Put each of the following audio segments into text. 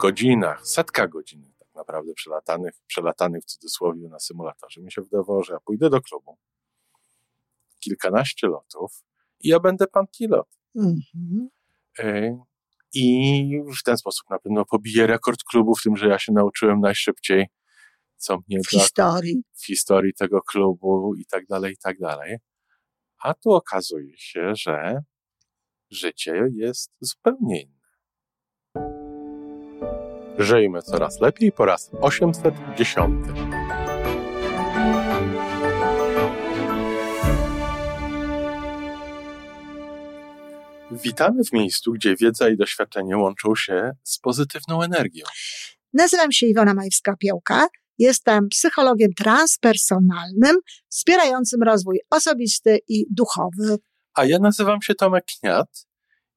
godzinach, setka godzin tak naprawdę przelatanych, przelatanych w cudzysłowie na symulatorze, mi się wydawało, że ja pójdę do klubu, kilkanaście lotów i ja będę pan pilot. Mhm. E, I w ten sposób na pewno pobiję rekord klubu w tym, że ja się nauczyłem najszybciej, co mnie w historii. w historii tego klubu i tak dalej, i tak dalej. A tu okazuje się, że życie jest zupełnie inne. Żyjmy coraz lepiej po raz 810. Witamy w miejscu, gdzie wiedza i doświadczenie łączą się z pozytywną energią. Nazywam się Iwona Majwska-Piołka. Jestem psychologiem transpersonalnym, wspierającym rozwój osobisty i duchowy. A ja nazywam się Tomek Kniat.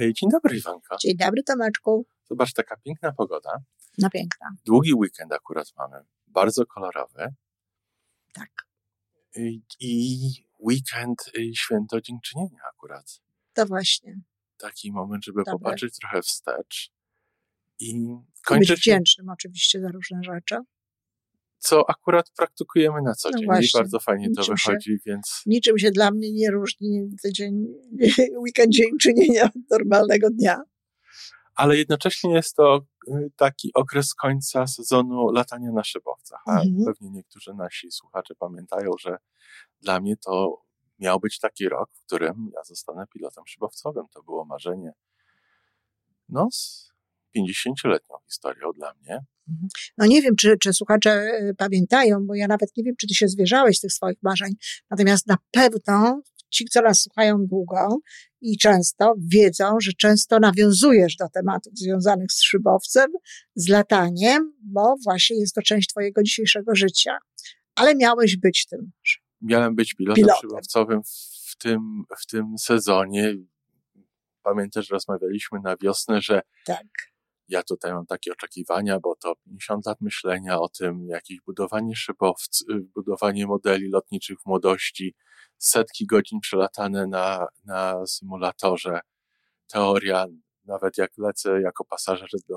Dzień dobry, Iwanka. Dzień dobry, Tomeczku. Zobacz, taka piękna pogoda. No piękna. Długi weekend akurat mamy, bardzo kolorowy. Tak. I weekend y, święto dziękczynienia akurat. To właśnie. Taki moment, żeby Dobre. popatrzeć trochę wstecz i kończyć. Być wdzięcznym oczywiście za różne rzeczy co akurat praktykujemy na co no dzień właśnie, i bardzo fajnie to wychodzi, się, więc... Niczym się dla mnie nie różni tydzień, weekend dzień czynienia od normalnego dnia. Ale jednocześnie jest to y, taki okres końca sezonu latania na szybowcach. A mhm. pewnie niektórzy nasi słuchacze pamiętają, że dla mnie to miał być taki rok, w którym ja zostanę pilotem szybowcowym. To było marzenie no, z 50-letnią historią dla mnie. Mhm. No nie wiem, czy, czy słuchacze e, pamiętają, bo ja nawet nie wiem, czy ty się zwierzałeś z tych swoich marzeń. Natomiast na pewno ci, co nas słuchają długo i często, wiedzą, że często nawiązujesz do tematów związanych z szybowcem, z lataniem, bo właśnie jest to część twojego dzisiejszego życia. Ale miałeś być tym. Miałem być pilotem, pilotem. szybowcowym w tym, w tym sezonie. Pamiętasz, rozmawialiśmy na wiosnę, że tak ja tutaj mam takie oczekiwania, bo to 50 lat myślenia o tym, jakieś budowanie szybowców, budowanie modeli lotniczych w młodości, setki godzin przelatane na, na symulatorze, teoria, nawet jak lecę jako pasażer do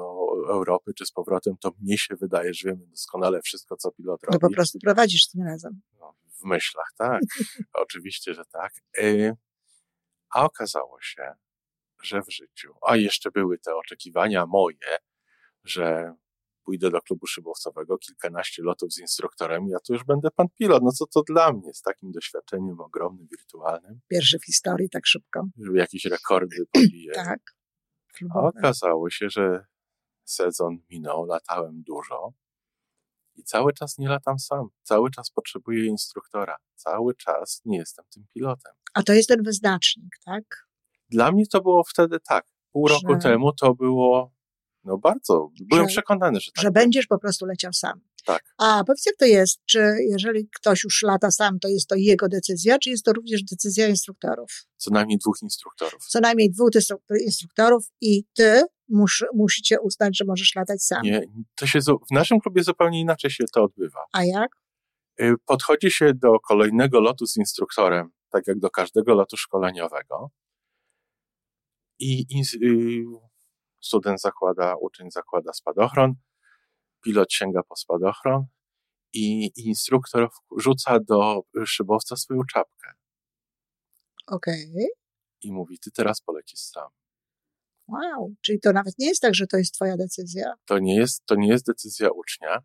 Europy czy z powrotem, to mnie się wydaje, że wiemy doskonale wszystko, co pilot robi. No po prostu prowadzisz tym razem. No, w myślach, tak. Oczywiście, że tak. Y, a okazało się, że w życiu, a jeszcze były te oczekiwania moje, że pójdę do klubu szybowcowego, kilkanaście lotów z instruktorem, ja to już będę pan pilot. No co to dla mnie z takim doświadczeniem ogromnym, wirtualnym? Pierwszy w historii tak szybko. Żeby jakieś rekordy pobiję. tak. A okazało się, że sezon minął, latałem dużo i cały czas nie latam sam. Cały czas potrzebuję instruktora. Cały czas nie jestem tym pilotem. A to jest ten wyznacznik, tak? Dla mnie to było wtedy tak. Pół że... roku temu to było no bardzo. Byłem że, przekonany, że tak. Że będziesz po prostu leciał sam. Tak. A powiedz, jak to jest? Czy jeżeli ktoś już lata sam, to jest to jego decyzja, czy jest to również decyzja instruktorów? Co najmniej dwóch instruktorów. Co najmniej dwóch instruktorów i ty mus, musicie uznać, że możesz latać sam. Nie, to się w naszym klubie zupełnie inaczej się to odbywa. A jak? Y, podchodzi się do kolejnego lotu z instruktorem, tak jak do każdego lotu szkoleniowego i, i y, student zakłada, uczeń zakłada spadochron, pilot sięga po spadochron i instruktor rzuca do szybowca swoją czapkę. Okej. Okay. I mówi, ty teraz polecisz sam. Wow, czyli to nawet nie jest tak, że to jest twoja decyzja. To nie jest, to nie jest decyzja ucznia,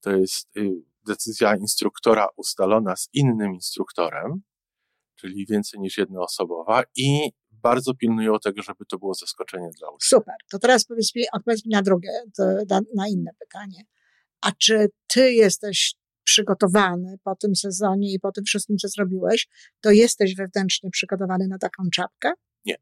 to jest y, decyzja instruktora ustalona z innym instruktorem, czyli więcej niż jednoosobowa i bardzo pilnują tego, żeby to było zaskoczenie dla uczniów. Super. To teraz powiedz mi, odpowiedz mi na drugie, na, na inne pytanie. A czy ty jesteś przygotowany po tym sezonie i po tym wszystkim, co zrobiłeś, to jesteś wewnętrznie przygotowany na taką czapkę? Nie.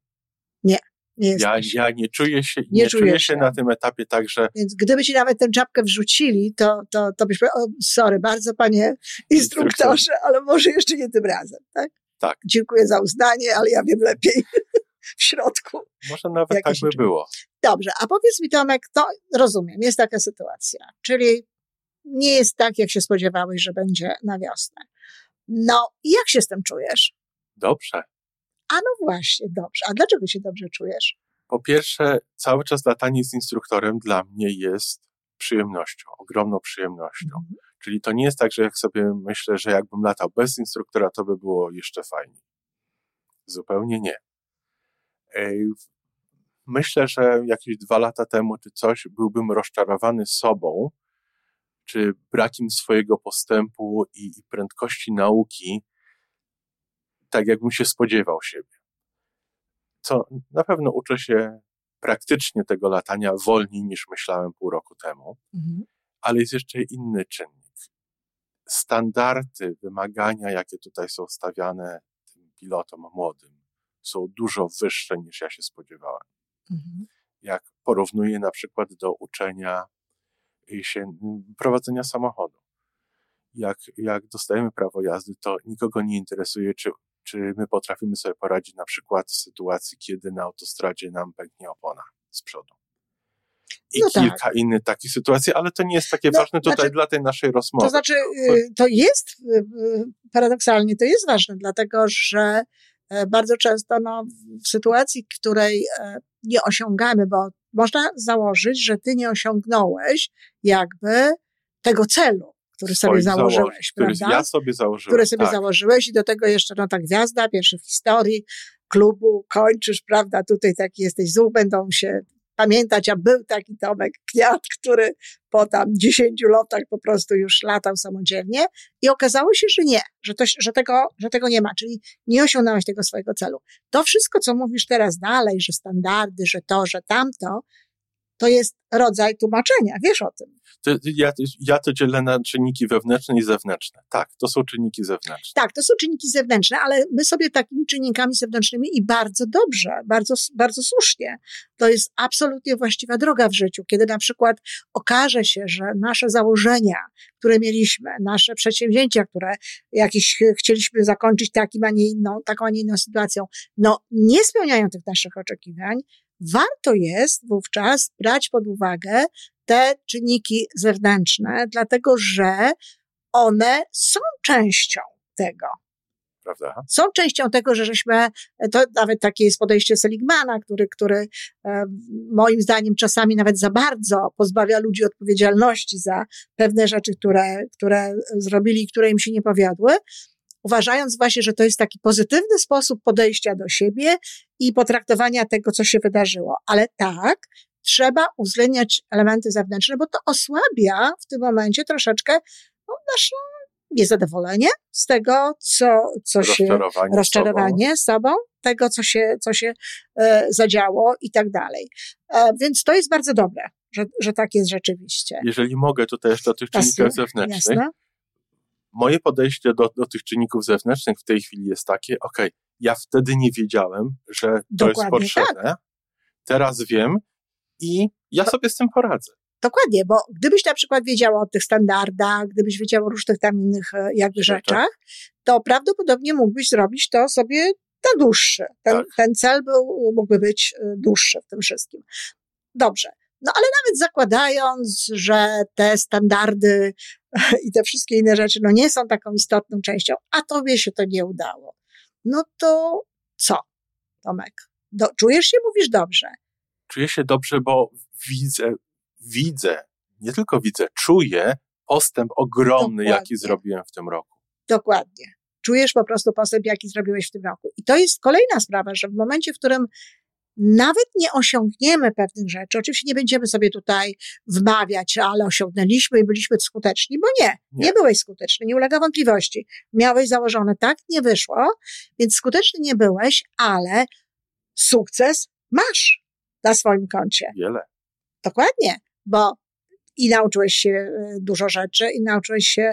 Nie. Nie ja, ja nie czuję się, Nie nie, czuję się na tym etapie tak, że Więc gdyby ci nawet tę czapkę wrzucili, to, to, to byś powiedział, o, sorry, bardzo panie instruktorze, ale może jeszcze nie tym razem, tak? Tak. Dziękuję za uznanie, ale ja wiem lepiej w środku. może nawet tak by było. Dobrze, a powiedz mi Tomek, to rozumiem, jest taka sytuacja, czyli nie jest tak, jak się spodziewałeś, że będzie na wiosnę. No, i jak się z tym czujesz? Dobrze. A no właśnie, dobrze. A dlaczego się dobrze czujesz? Po pierwsze, cały czas latanie z instruktorem dla mnie jest przyjemnością, ogromną przyjemnością. Mhm. Czyli to nie jest tak, że jak sobie myślę, że jakbym latał bez instruktora, to by było jeszcze fajniej. Zupełnie nie. Myślę, że jakieś dwa lata temu czy coś byłbym rozczarowany sobą, czy brakiem swojego postępu i, i prędkości nauki, tak jakbym się spodziewał siebie. Co na pewno uczę się praktycznie tego latania wolniej niż myślałem pół roku temu Mhm. ale jest jeszcze inny czynnik. Standardy, wymagania, jakie tutaj są stawiane tym pilotom młodym, są dużo wyższe niż ja się spodziewałem. Mhm. Jak porównuję na przykład do uczenia się prowadzenia samochodu. Jak, jak dostajemy prawo jazdy, to nikogo nie interesuje, czy, czy my potrafimy sobie poradzić na przykład w sytuacji, kiedy na autostradzie nam pęknie opona z przodu. I No tak. kilka innych takich sytuacji, ale to nie jest takie No, ważne tutaj znaczy- dla tej naszej rozmowy. To znaczy, y, to jest y, y, paradoksalnie, to jest ważne, dlatego że e, bardzo często no, w sytuacji, której e, nie osiągamy, bo można założyć, że ty nie osiągnąłeś jakby tego celu, który sobie założyłeś, który prawda? ja sobie założyłem. które sobie tak. założyłeś i do tego jeszcze no ta gwiazda, pierwszy w historii klubu, kończysz, prawda, tutaj taki jesteś zuch, będą się pamiętać, a był taki Tomek Kniat, który po tam 10 latach po prostu już latał samodzielnie i okazało się, że nie, że, to, że, tego, że tego nie ma, czyli nie osiągnąłeś tego swojego celu. To wszystko, co mówisz teraz dalej, że standardy, że to, że tamto, to jest rodzaj tłumaczenia, wiesz o tym. To, ja, ja to dzielę na czynniki wewnętrzne i zewnętrzne. Tak, to są czynniki zewnętrzne. Tak, to są czynniki zewnętrzne, ale my sobie takimi czynnikami zewnętrznymi i bardzo dobrze, bardzo, bardzo słusznie. To jest absolutnie właściwa droga w życiu, kiedy na przykład okaże się, że nasze założenia, które mieliśmy, nasze przedsięwzięcia, które jakieś ch- chcieliśmy zakończyć takim, a nie inną, taką, a nie inną sytuacją, no nie spełniają tych naszych oczekiwań, warto jest wówczas brać pod uwagę te czynniki zewnętrzne, dlatego że one są częścią tego. Prawda? Są częścią tego, że żeśmy, to nawet takie jest podejście Seligmana, który, który e, moim zdaniem czasami nawet za bardzo pozbawia ludzi odpowiedzialności za pewne rzeczy, które, które zrobili i które im się nie powiodły, uważając właśnie, że to jest taki pozytywny sposób podejścia do siebie i potraktowania tego, co się wydarzyło. Ale tak, trzeba uwzględniać elementy zewnętrzne, bo to osłabia w tym momencie troszeczkę no, nasze niezadowolenie z tego, co, co się, Rozczarowanie. rozczarowanie sobą, tego, co się, co się e, zadziało i tak dalej. E, więc to jest bardzo dobre, że, że tak jest rzeczywiście. Jeżeli mogę tutaj jeszcze o tych czynnikach zewnętrznych. Jasne? Moje podejście do, do tych czynników zewnętrznych w tej chwili jest takie, ok, ja wtedy nie wiedziałem, że to Dokładnie jest potrzebne. Teraz wiem i ja sobie z tym poradzę. Dokładnie, bo gdybyś na przykład wiedziała o tych standardach, gdybyś wiedziała o różnych tam innych e, jakby Rzeczach. rzeczach, to prawdopodobnie mógłbyś zrobić to sobie na dłuższy. Ten, Tak. ten cel był, mógłby być e, dłuższy w tym wszystkim. Dobrze. No ale nawet zakładając, że te standardy i te wszystkie inne rzeczy no nie są taką istotną częścią, a tobie się to nie udało, no to co, Tomek? Do, czujesz się, mówisz dobrze. Czuję się dobrze, bo widzę, widzę, nie tylko widzę, czuję postęp ogromny, Dokładnie. jaki zrobiłem w tym roku. Dokładnie. Czujesz po prostu postęp, jaki zrobiłeś w tym roku. I to jest kolejna sprawa, że w momencie, w którym nawet nie osiągniemy pewnych rzeczy, oczywiście nie będziemy sobie tutaj wmawiać, ale osiągnęliśmy i byliśmy skuteczni, bo nie, nie, Nie. byłeś skuteczny, nie ulega wątpliwości. Miałeś założone tak, nie wyszło, więc skuteczny nie byłeś, ale sukces masz na swoim koncie. Wiele. Dokładnie, bo i nauczyłeś się e, dużo rzeczy i nauczyłeś się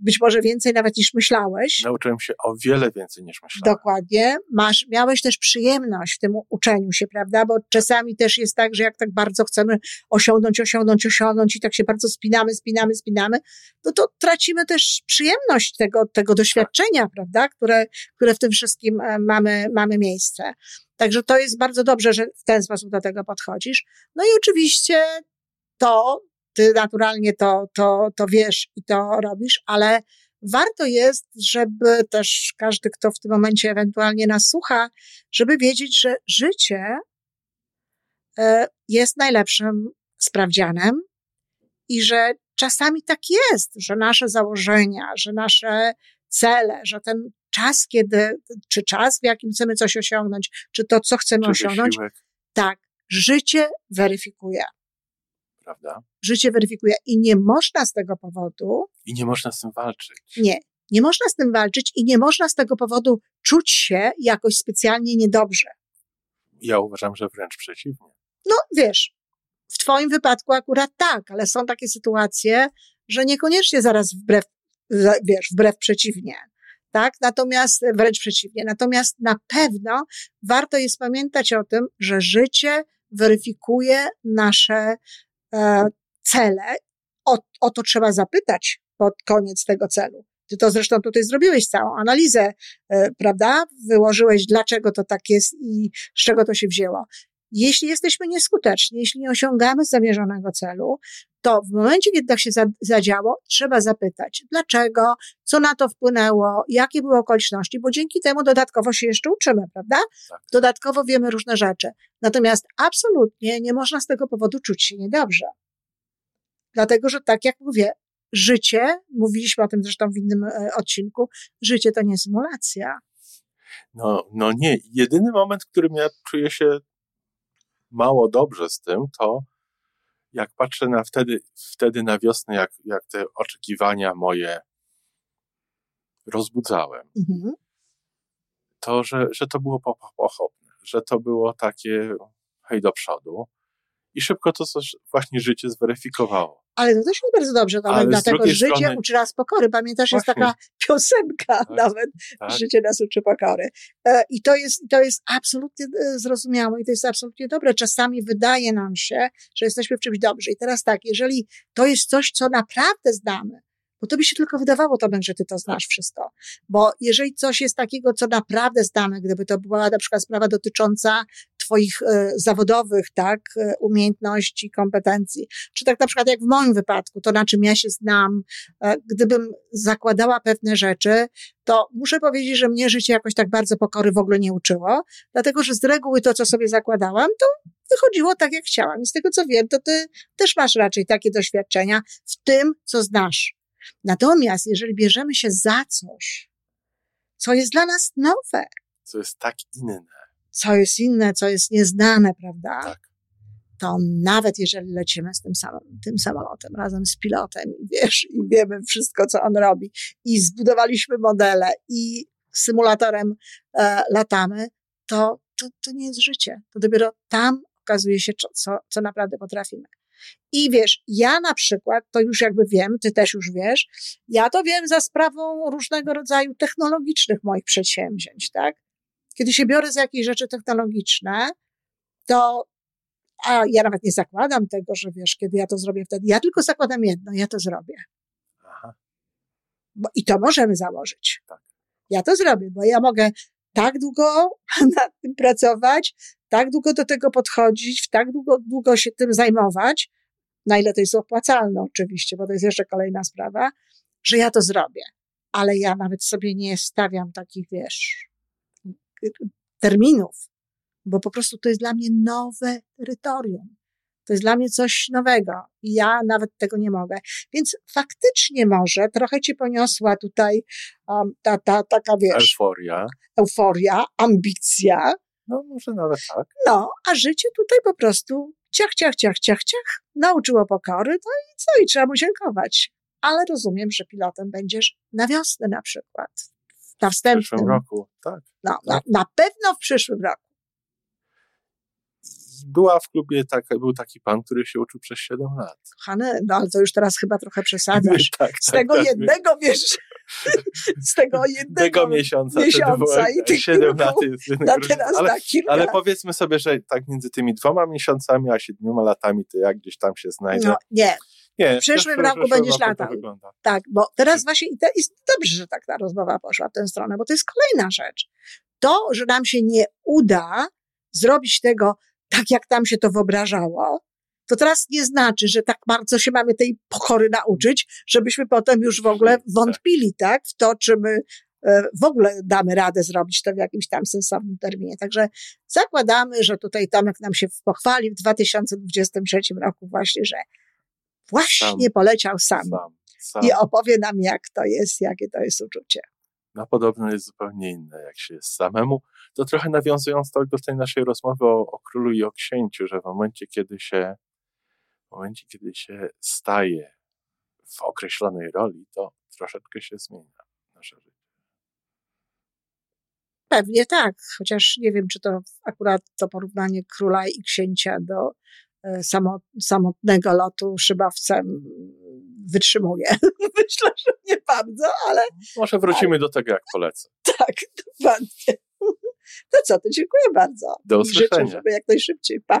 być może więcej nawet niż myślałeś. Nauczyłem się o wiele więcej niż myślałem. Dokładnie. Masz, miałeś też przyjemność w tym uczeniu się, prawda? Bo czasami też jest tak, że jak tak bardzo chcemy osiągnąć, osiągnąć, osiągnąć i tak się bardzo spinamy, spinamy, spinamy, no to tracimy też przyjemność tego, tego doświadczenia, prawda? Które, które w tym wszystkim e, mamy, mamy miejsce. Także to jest bardzo dobrze, że w ten sposób do tego podchodzisz. No i oczywiście to ty naturalnie to, to, to wiesz i to robisz, ale warto jest, żeby też każdy, kto w tym momencie ewentualnie nas słucha, żeby wiedzieć, że życie e, jest najlepszym sprawdzianem i że czasami tak jest, że nasze założenia, że nasze cele, że ten czas, kiedy, czy czas, w jakim chcemy coś osiągnąć, czy to, co chcemy Czy osiągnąć, wysiłek. tak, życie weryfikuje prawda? Życie weryfikuje i nie można z tego powodu. I nie można z tym walczyć. Nie. Nie można z tym walczyć i nie można z tego powodu czuć się jakoś specjalnie niedobrze. Ja uważam, że wręcz przeciwnie. No wiesz, w Twoim wypadku akurat tak, ale są takie sytuacje, że niekoniecznie zaraz wbrew, wiesz, wbrew przeciwnie. Tak? Natomiast, wręcz przeciwnie. Natomiast na pewno warto jest pamiętać o tym, że życie weryfikuje nasze cele, o, o to trzeba zapytać pod koniec tego celu. Ty to zresztą tutaj zrobiłeś całą analizę, e, prawda? Wyłożyłeś, dlaczego to tak jest i z czego to się wzięło. Jeśli jesteśmy nieskuteczni, jeśli nie osiągamy zamierzonego celu, to w momencie, kiedy tak się zadziało, trzeba zapytać, dlaczego, co na to wpłynęło, jakie były okoliczności, bo dzięki temu dodatkowo się jeszcze uczymy, prawda? Tak. Dodatkowo wiemy różne rzeczy. Natomiast absolutnie nie można z tego powodu czuć się niedobrze. Dlatego, że tak jak mówię, życie, mówiliśmy o tym zresztą w innym e, odcinku, życie to nie symulacja. No, no nie. Jedyny moment, w którym ja czuję się mało dobrze z tym, to jak patrzę na wtedy, wtedy na wiosnę, jak, jak te oczekiwania moje rozbudzałem, Mhm. to, że, że to było po- pochopne, że to było takie hej do przodu i szybko to coś właśnie życie zweryfikowało. Ale to też jest bardzo dobrze, Ale nawet z dlatego drugiej życie strony- uczy nas pokory. Pamiętasz, jest Właśnie. taka piosenka Tak, nawet, Tak? życie nas uczy pokory. E, I to jest, to jest absolutnie e, zrozumiałe i to jest absolutnie dobre. Czasami wydaje nam się, że jesteśmy w czymś dobrzy. I teraz tak, jeżeli to jest coś, co naprawdę znamy, bo to by się tylko wydawało, Tomek, że ty to znasz wszystko. Bo jeżeli coś jest takiego, co naprawdę znamy, gdyby to była na przykład sprawa dotycząca twoich e, zawodowych, tak, e, umiejętności, kompetencji, czy tak na przykład jak w moim wypadku, to na czym ja się znam, e, gdybym zakładała pewne rzeczy, to muszę powiedzieć, że mnie życie jakoś tak bardzo pokory w ogóle nie uczyło, dlatego że z reguły to, co sobie zakładałam, to wychodziło tak, jak chciałam. I z tego, co wiem, to ty też masz raczej takie doświadczenia w tym, co znasz. Natomiast jeżeli bierzemy się za coś, co jest dla nas nowe, Co jest tak inne. co jest inne, co jest nieznane, prawda? Tak. To nawet jeżeli lecimy z tym samym, tym samolotem razem z pilotem i wiesz, i wiemy wszystko, co on robi, i zbudowaliśmy modele, i symulatorem e, latamy, to, to, to nie jest życie. To dopiero tam okazuje się, co, co, co naprawdę potrafimy. I wiesz, ja na przykład, to już jakby wiem, ty też już wiesz, ja to wiem za sprawą różnego rodzaju technologicznych moich przedsięwzięć, tak? Kiedy się biorę za jakieś rzeczy technologiczne, to, a ja nawet nie zakładam tego, że wiesz, kiedy ja to zrobię wtedy, ja tylko zakładam jedno, ja to zrobię. Aha. Bo, I to możemy założyć. Tak. Ja to zrobię, bo ja mogę tak długo nad tym pracować, tak długo do tego podchodzić, tak długo, długo się tym zajmować, na ile to jest opłacalne oczywiście, bo to jest jeszcze kolejna sprawa, że ja to zrobię. Ale ja nawet sobie nie stawiam takich, wiesz, terminów, bo po prostu to jest dla mnie nowe terytorium. To jest dla mnie coś nowego i ja nawet tego nie mogę. Więc faktycznie może trochę cię poniosła tutaj um, ta, ta taka, wiesz, Euforia. euforia, ambicja, No może nawet tak. no, a życie tutaj po prostu ciach, ciach, ciach, ciach, ciach, nauczyło pokory, no i co, i trzeba mu dziękować. Ale rozumiem, że pilotem będziesz na wiosnę na przykład. Na W wstępnym. przyszłym roku. Tak. No, na, na pewno w przyszłym roku. była w klubie, tak, był taki pan, który się uczył przez 7 lat. Hane, no ale to już teraz chyba trochę przesadzasz. tak, Z tak, tego tak. jednego, wiesz, z tego jednego Tego miesiąca, miesiąca było, i tych 7 kilku lat jest na wynagrodzenie. teraz ale, na kilka. ale powiedzmy sobie, że tak między tymi dwoma miesiącami a siedmioma latami, to jak gdzieś tam się znajdzie. no, nie, Nie, w przyszłym roku będziesz latał. tak, bo teraz właśnie i to jest dobrze, że tak ta rozmowa poszła w tę stronę, bo to jest kolejna rzecz. To, że nam się nie uda zrobić tego tak, jak nam się to wyobrażało, to teraz nie znaczy, że tak bardzo się mamy tej pokory nauczyć, żebyśmy potem już w ogóle Tak. wątpili, tak, w to, czy my e, w ogóle damy radę zrobić to w jakimś tam sensownym terminie. Także zakładamy, że tutaj Tomek nam się pochwali w 2023 roku właśnie, że właśnie Sam. poleciał sam Sam, sam. i opowie nam, jak to jest, jakie to jest uczucie. No podobno jest zupełnie inne, jak się jest samemu. To trochę nawiązując do, do tej naszej rozmowy o, o królu i o księciu, że w momencie, kiedy się w momencie, kiedy się staje w określonej roli, to troszeczkę się zmienia nasze życie. Pewnie tak, chociaż nie wiem, czy to akurat to porównanie króla i księcia do e, samo, samotnego lotu szybowcem wytrzymuje. Myślę, że nie bardzo, ale Może wrócimy do tego, jak polecę. tak, dokładnie. To co, to dziękuję bardzo. Do I Życzę, usłyszenia. żeby jak najszybciej. Pa.